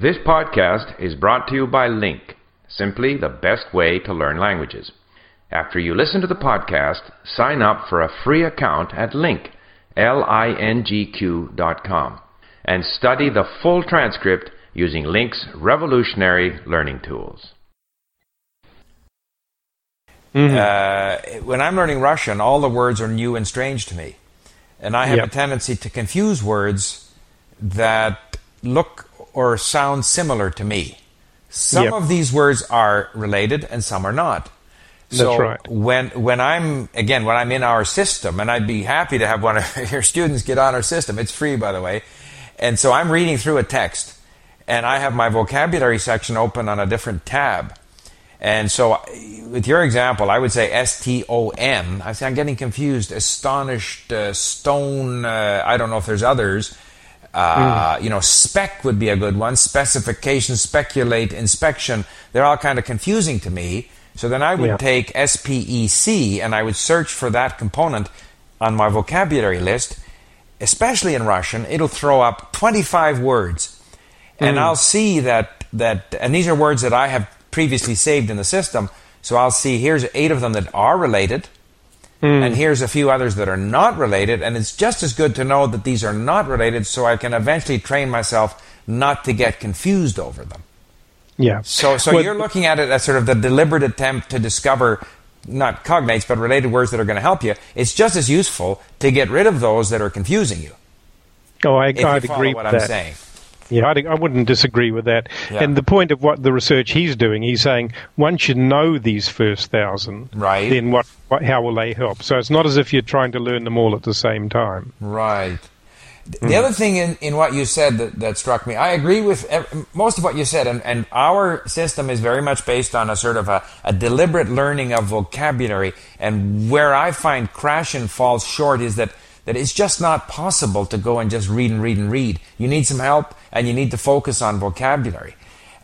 This podcast is brought to you by LingQ, simply the best way to learn languages. After you listen to the podcast, sign up for a free account at LingQ, L-I-N-G-Q dot com, and study the full transcript using LingQ's revolutionary learning tools. Uh, when I'm learning Russian, all the words are new and strange to me. And I have Yep. a tendency to confuse words that look or sound similar to me. Some Yep. of these words are related and some are not. So That's right. when when I'm again when I'm in our system, and I'd be happy to have one of your students get on our system. It's free, by the way. And so I'm reading through a text, and I have my vocabulary section open on a different tab. And so, with your example, I would say S T O N. I say I'm getting confused. Astonished, uh, stone. Uh, I don't know if there's others. Uh, You know, spec would be a good one. Specification, speculate, inspection. They're all kind of confusing to me. So then I would Yeah. take S P E C and I would search for that component on my vocabulary list. Especially in Russian, it'll throw up 25 words and I'll see that that and these are words that I have previously saved in the system. So I'll see here's eight of them that are related, Hmm. and here's a few others that are not related. And it's just as good to know that these are not related, so I can eventually train myself not to get confused over them. Yeah. So, so Well, you're looking at it as sort of the deliberate attempt to discover not cognates, but related words that are going to help you. It's just as useful to get rid of those that are confusing you. Oh, I, I'd agree what with I'm that. saying. Yeah, I'd, I wouldn't disagree with that. Yeah. And the point of what the research he's doing, he's saying once you know these first thousand, Right. then what, what? How will they help? So it's not as if you're trying to learn them all at the same time. Right. The hmm. other thing in, in what you said that, that struck me, I agree with ev- most of what you said, and, and our system is very much based on a sort of a, a deliberate learning of vocabulary. And where I find Krashen falls short is that, that it's just not possible to go and just read and read and read. You need some help, and you need to focus on vocabulary.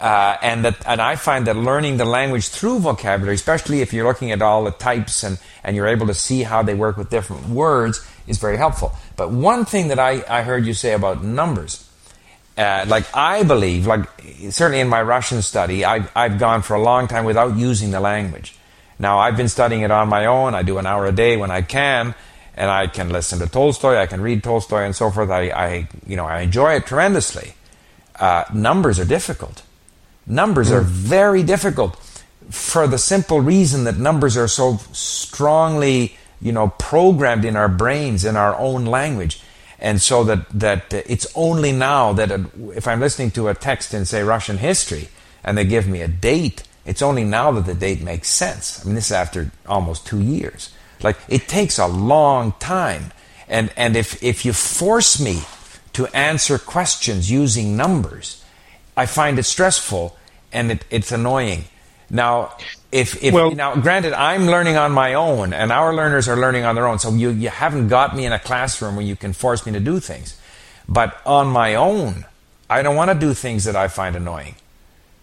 Uh, and that, and I find that learning the language through vocabulary, especially if you're looking at all the types and, and you're able to see how they work with different words, is very helpful. But one thing that I, I heard you say about numbers, uh, like I believe, like certainly in my Russian study, I've, I've gone for a long time without using the language. Now I've been studying it on my own. I do an hour a day when I can, and I can listen to Tolstoy. I can read Tolstoy and so forth. I, I you know, I enjoy it tremendously. Uh, numbers are difficult. Numbers are very difficult for the simple reason that numbers are so strongly, you know, programmed in our brains in our own language. And so that, that it's only now that if I'm listening to a text in, say, Russian history, and they give me a date, it's only now that the date makes sense. I mean, this is after almost two years. Like, it takes a long time. And, and if, if you force me to answer questions using numbers, I find it stressful and it, it's annoying. Now, if, if Well- now, granted, I'm learning on my own, and our learners are learning on their own. So you you haven't got me in a classroom where you can force me to do things. But on my own, I don't want to do things that I find annoying.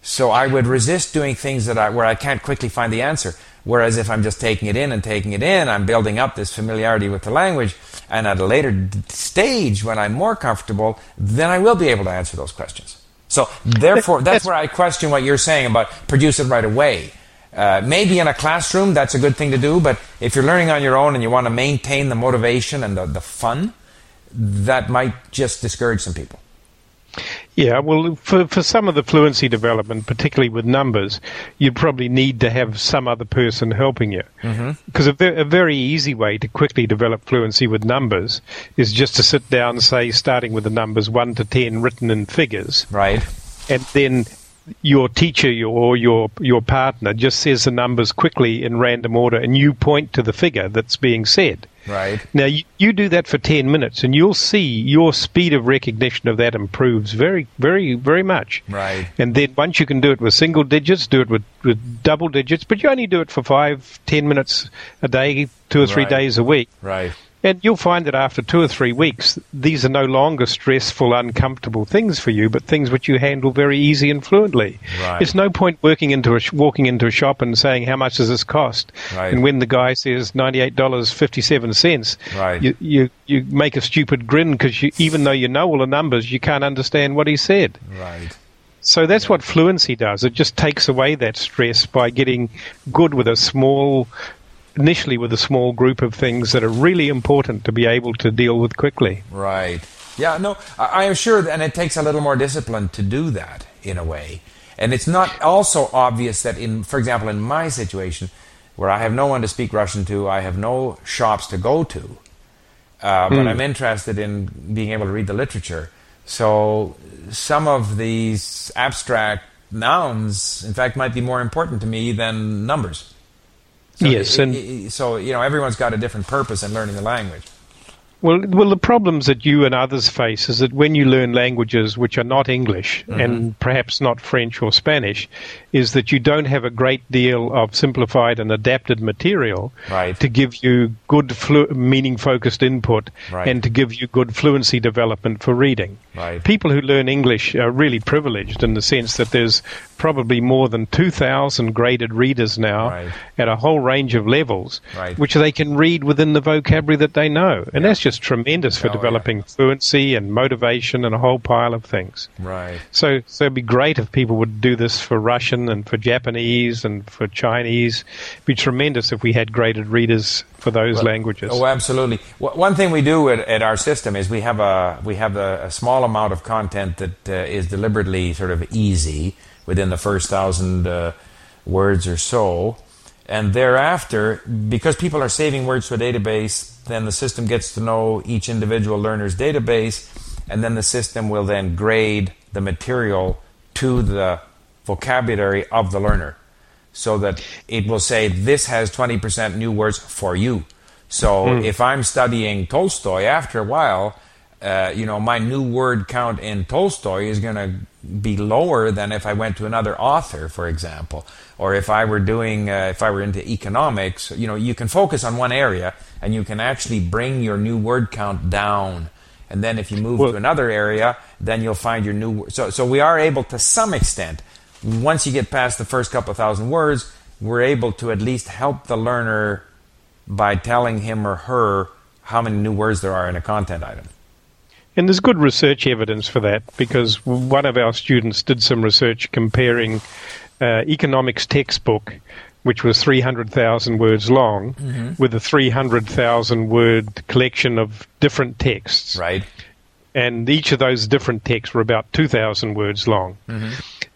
So I would resist doing things that I where I can't quickly find the answer. Whereas if I'm just taking it in and taking it in, I'm building up this familiarity with the language, and at a later stage when I'm more comfortable, then I will be able to answer those questions. So therefore, that's where I question what you're saying about produce it right away. Uh, maybe in a classroom, that's a good thing to do, but if you're learning on your own and you want to maintain the motivation and the, the fun, that might just discourage some people. Yeah, well, for for some of the fluency development, particularly with numbers, you'd probably need to have some other person helping you. Mm-hmm. Because a, ve- a very easy way to quickly develop fluency with numbers is just to sit down, say, starting with the numbers one to ten written in figures, Right? and then your teacher your, or your your partner just says the numbers quickly in random order, and you point to the figure that's being said. Right. Now you, you do that for ten minutes, and you'll see your speed of recognition of that improves very, very, very much. Right. And then once you can do it with single digits, do it with, with double digits, but you only do it for five, ten minutes a day, two or three Right. days a week. Right. And you'll find that after two or three weeks, these are no longer stressful, uncomfortable things for you, but things which you handle very easy and fluently. Right. It's no point working into a sh- walking into a shop and saying how much does this cost, Right. and when the guy says ninety eight dollars fifty seven cents, Right. you, you you make a stupid grin because even though you know all the numbers, you can't understand what he said. Right. So that's what fluency does. It just takes away that stress by getting good with a small, initially with a small group of things that are really important to be able to deal with quickly. Right. Yeah, no, I, I am sure, and it takes a little more discipline to do that in a way. And it's not also obvious that, in, for example, in my situation, where I have no one to speak Russian to, I have no shops to go to, uh, but Hmm. I'm interested in being able to read the literature. So some of these abstract nouns, in fact, might be more important to me than numbers. So Yes, i- and- i- so you know, everyone's got a different purpose in learning the language. Well, well, the problems that you and others face is that when you learn languages which are not English Mm-hmm. and perhaps not French or Spanish, is that you don't have a great deal of simplified and adapted material Right. to give you good, flu- meaning-focused input Right. and to give you good fluency development for reading. Right. People who learn English are really privileged in the sense that there's probably more than 2,000 graded readers now at a whole range of levels, which they can read within the vocabulary that they know. And that's just tremendous for Oh, yeah. developing fluency and motivation and a whole pile of things. Right. So, so it'd be great if people would do this for Russian and for Japanese and for Chinese. It'd be tremendous if we had graded readers for those languages. Oh, absolutely. W- One thing we do at, at our system is we have a we have a, a small amount of content that uh, is deliberately sort of easy within the first thousand uh, words or so, and thereafter, because people are saving words to a database, then the system gets to know each individual learner's database, and then the system will then grade the material to the vocabulary of the learner so that it will say this has 20% new words for you. So if I'm studying Tolstoy, after a while, uh, you know, my new word count in Tolstoy is going to be lower than if I went to another author, for example, or if I were doing, uh, if I were into economics. You know, you can focus on one area and you can actually bring your new word count down. And then if you move Well- to another area, then you'll find your new. So, so we are able to some extent once you get past the first couple thousand words, we're able to at least help the learner by telling him or her how many new words there are in a content item. And there's good research evidence for that because one of our students did some research comparing uh, economics textbook, which was 300,000 words long, with a 300,000 word collection of different texts. Right? And each of those different texts were about 2,000 words long.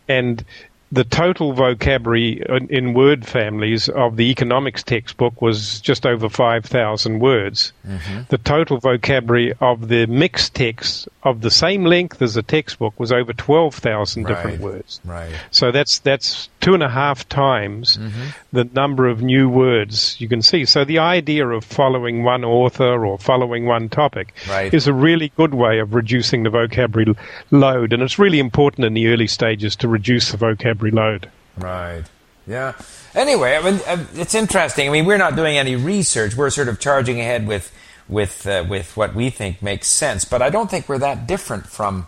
And the total vocabulary in, in word families of the economics textbook was just over 5,000 words. Mm-hmm. The total vocabulary of the mixed text of the same length as the textbook was over 12,000 different Right. words. Right. So that's that's two and a half times the number of new words you can see. So the idea of following one author or following one topic Right. is a really good way of reducing the vocabulary load, and it's really important in the early stages to reduce the vocabulary load. Right. Yeah. Anyway, I mean, uh, it's interesting. I mean, we're not doing any research. We're sort of charging ahead with with uh, with what we think makes sense. But I don't think we're that different from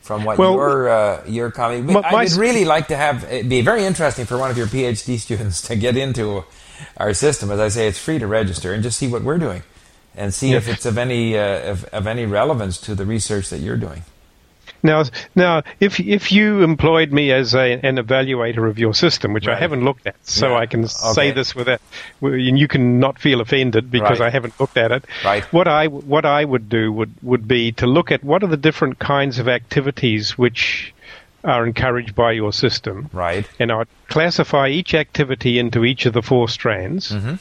from what Well, your uh, your comment. my- I would really like to have it'd be very interesting for one of your PhD students to get into our system. As I say, it's free to register and just see what we're doing and see if it's of any uh, of, of any relevance to the research that you're doing. Now, now, if if you employed me as a, an evaluator of your system, which I haven't looked at, so Yeah. I can Okay. say this without, and you can not feel offended because Right. I haven't looked at it. Right. What I what I would do would would be to look at what are the different kinds of activities which are encouraged by your system, Right. and I'd classify each activity into each of the four strands. Mm-hmm.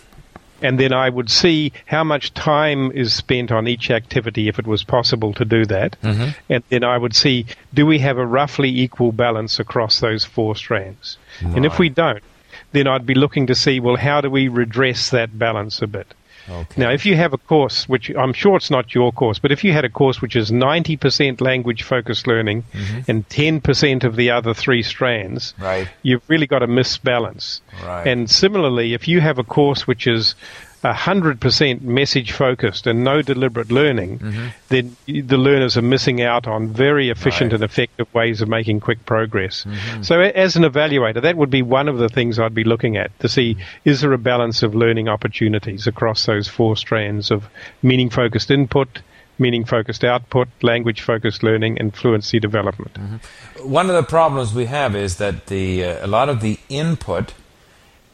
And then I would see how much time is spent on each activity if it was possible to do that. Mm-hmm. And then I would see do we have a roughly equal balance across those four strands? And if we don't, then I'd be looking to see well, how do we redress that balance a bit? Okay. Now, if you have a course, which I'm sure it's not your course, but if you had a course which is 90% language focused learning mm-hmm. and 10% of the other three strands, Right. you've really got a misbalance. Right. And similarly, if you have a course which is 100% message focused and no deliberate learning, then the learners are missing out on very efficient Right. and effective ways of making quick progress. So, as an evaluator, that would be one of the things I'd be looking at to see is there a balance of learning opportunities across those four strands of meaning focused input, meaning focused output, language focused learning, and fluency development. Mm-hmm. One of the problems we have is that the uh, a lot of the input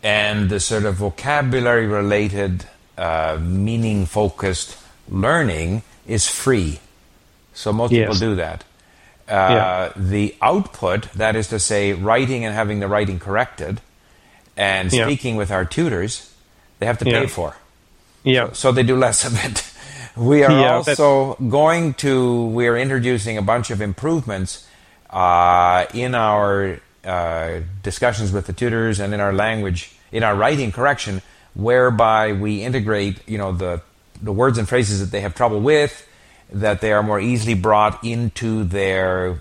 and the sort of vocabulary related, uh, meaning focused learning is free. So most yes. people do that. Uh, yeah. The output, that is to say, writing and having the writing corrected, and speaking yeah. with our tutors, they have to pay for. Yeah. So, so, they do less of it. We are yeah, also that's... going to. We are introducing a bunch of improvements uh, in our uh, discussions with the tutors and in our language, in our writing correction, whereby we integrate, you know, the the words and phrases that they have trouble with, that they are more easily brought into their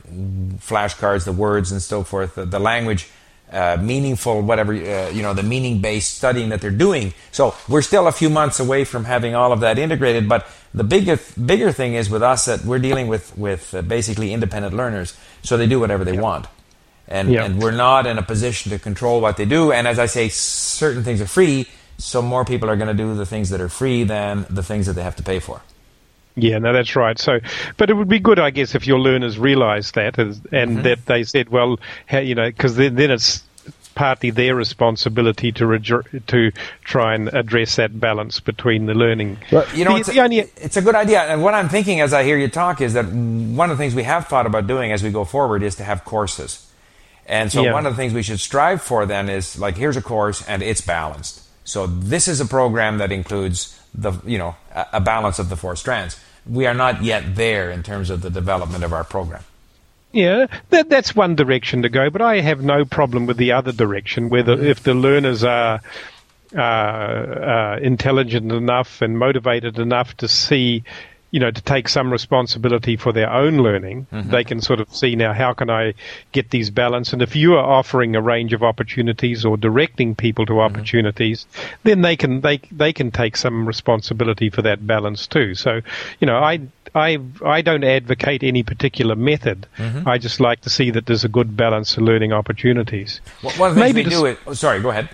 flashcards, the words and so forth, the, the language uh, meaningful, whatever, uh, you know, the meaning based studying that they're doing. So we're still a few months away from having all of that integrated. But the bigger, bigger thing is with us that we're dealing with, with uh, basically independent learners. So they do whatever they want. And, and we're not in a position to control what they do. And as I say, certain things are free. So more people are going to do the things that are free than the things that they have to pay for. Yeah, no, that's right. So, but it would be good, I guess, if your learners realised that and mm-hmm. that they said, well, how, you know, because then, then it's partly their responsibility to to try and address that balance between the learning. Well, you know, the, it's, a, only, it's, a, good idea. And what I'm thinking as I hear you talk is that one of the things we have thought about doing as we go forward is to have courses. And so yeah. one of the things we should strive for then is like, here's a course and it's balanced. So this is a program that includes the, you know, a balance of the four strands. We are not yet there in terms of the development of our program. Yeah, that, that's one direction to go, but I have no problem with the other direction, whether if the learners are uh, uh, intelligent enough and motivated enough to see you know, to take some responsibility for their own learning. Mm-hmm. They can sort of see now how can I get these balance. And if you are offering a range of opportunities or directing people to mm-hmm. opportunities, then they can they they can take some responsibility for that balance too. So, you know, I I I don't advocate any particular method. Mm-hmm. I just like to see that there's a good balance of learning opportunities. Well, one of the things Maybe we do it. Oh, sorry, go ahead.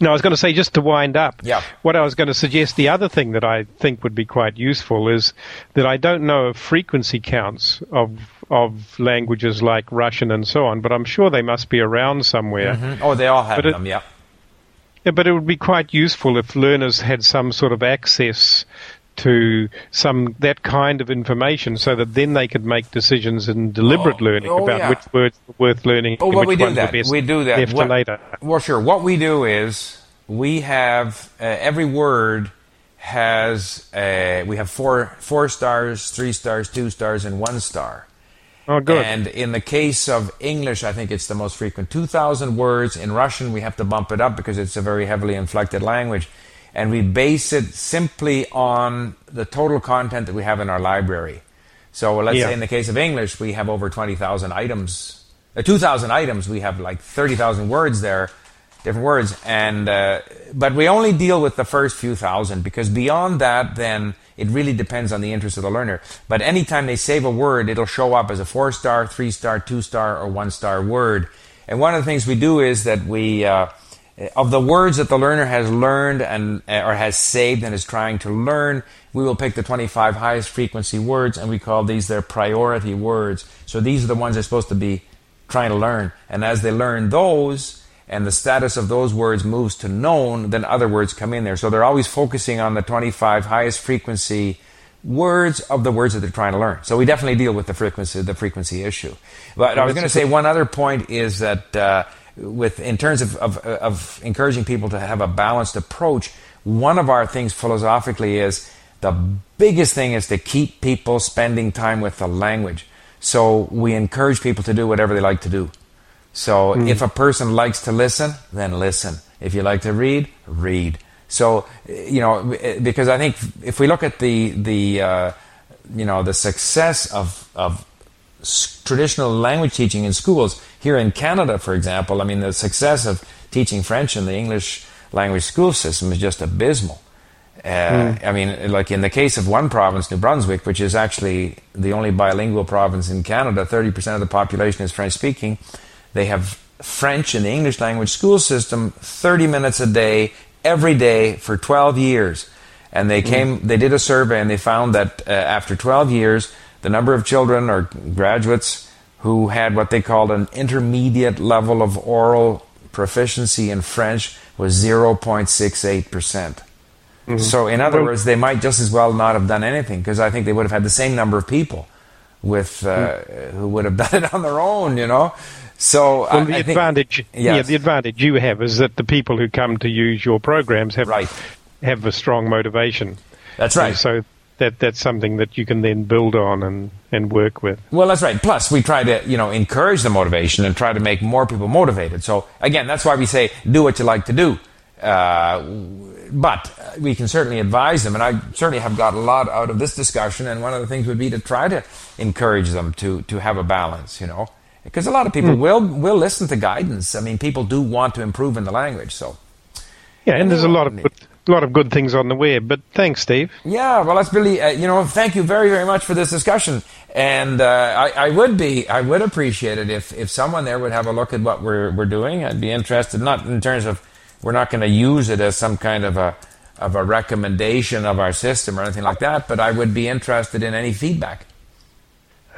No, I was going to say just to wind up. Yeah. What I was going to suggest, the other thing that I think would be quite useful is that I don't know of frequency counts of of languages like Russian and so on, but I'm sure they must be around somewhere. Mm-hmm. Oh, they all have them. yeah. Yeah, but it would be quite useful if learners had some sort of access to some that kind of information so that then they could make decisions in deliberate oh, learning oh, about yeah. which words are worth learning oh, well, which we do that. we do that. What, later. Well, sure. What we do is we have uh, every word has uh, we have four four stars, three stars, two stars, and one star. Oh, good. And in the case of English, I think it's the most frequent. 2,000 words. In Russian, we have to bump it up because it's a very heavily inflected language and we base it simply on the total content that we have in our library. So let's yeah. say in the case of English, we have over 20,000 items, uh, 2,000 items. We have like 30,000 words there, different words. And, uh, but we only deal with the first few thousand because beyond that, then it really depends on the interest of the learner. But anytime they save a word, it'll show up as a four star, three star, two star, or one star word. And one of the things we do is that we, uh, of the words that the learner has learned and or has saved and is trying to learn, we will pick the 25 highest frequency words and we call these their priority words. So these are the ones they're supposed to be trying to learn. And as they learn those and the status of those words moves to known, then other words come in there. So they're always focusing on the 25 highest frequency words of the words that they're trying to learn. So we definitely deal with the frequency, the frequency issue. But I was going to say one other point is that uh, with in terms of, of, of encouraging people to have a balanced approach, one of our things philosophically is the biggest thing is to keep people spending time with the language. So we encourage people to do whatever they like to do. So mm. if a person likes to listen, then listen. If you like to read, read. So you know, because I think if we look at the the uh, you know the success of of traditional language teaching in schools. Here in Canada, for example, I mean, the success of teaching French in the English language school system is just abysmal. Uh, mm. I mean, like in the case of one province, New Brunswick, which is actually the only bilingual province in Canada, 30% of the population is French speaking. They have French in the English language school system 30 minutes a day, every day for 12 years. and they came. They did a survey, and they found that uh, after 12 years, the number of children or graduates who had what they called an intermediate level of oral proficiency in French was 0.68 percent. So, in other words, they might just as well not have done anything because I think they would have had the same number of people with uh, who would have done it on their own. You know, so I, the I think- advantage, yeah, the advantage you have is that the people who come to use your programs have Right. have a strong motivation. That's right. And so that that's something that you can then build on and, and work with. Well, that's right. Plus, we try to, you know, encourage the motivation and try to make more people motivated. So, again, that's why we say do what you like to do. Uh, but we can certainly advise them, and I certainly have got a lot out of this discussion. And one of the things would be to try to encourage them to to have a balance, you know, because a lot of people will will listen to guidance. I mean, people do want to improve in the language, so. Yeah, and there's a lot of good, lot of good things on the web. But thanks, Steve. Yeah, well, that's really, uh, you know, thank you very, very much for this discussion. And uh, I, I would be, I would appreciate it if, if someone there would have a look at what we're, we're doing. I'd be interested, not in terms of, we're not going to use it as some kind of a, of a recommendation of our system or anything like that, but I would be interested in any feedback.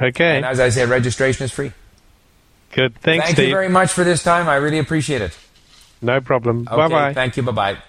Okay, And as I say, registration is free. good. Thanks, Thank Steve. you very much for this time. I really appreciate it. No problem. Okay, bye bye. Thank you. Bye bye.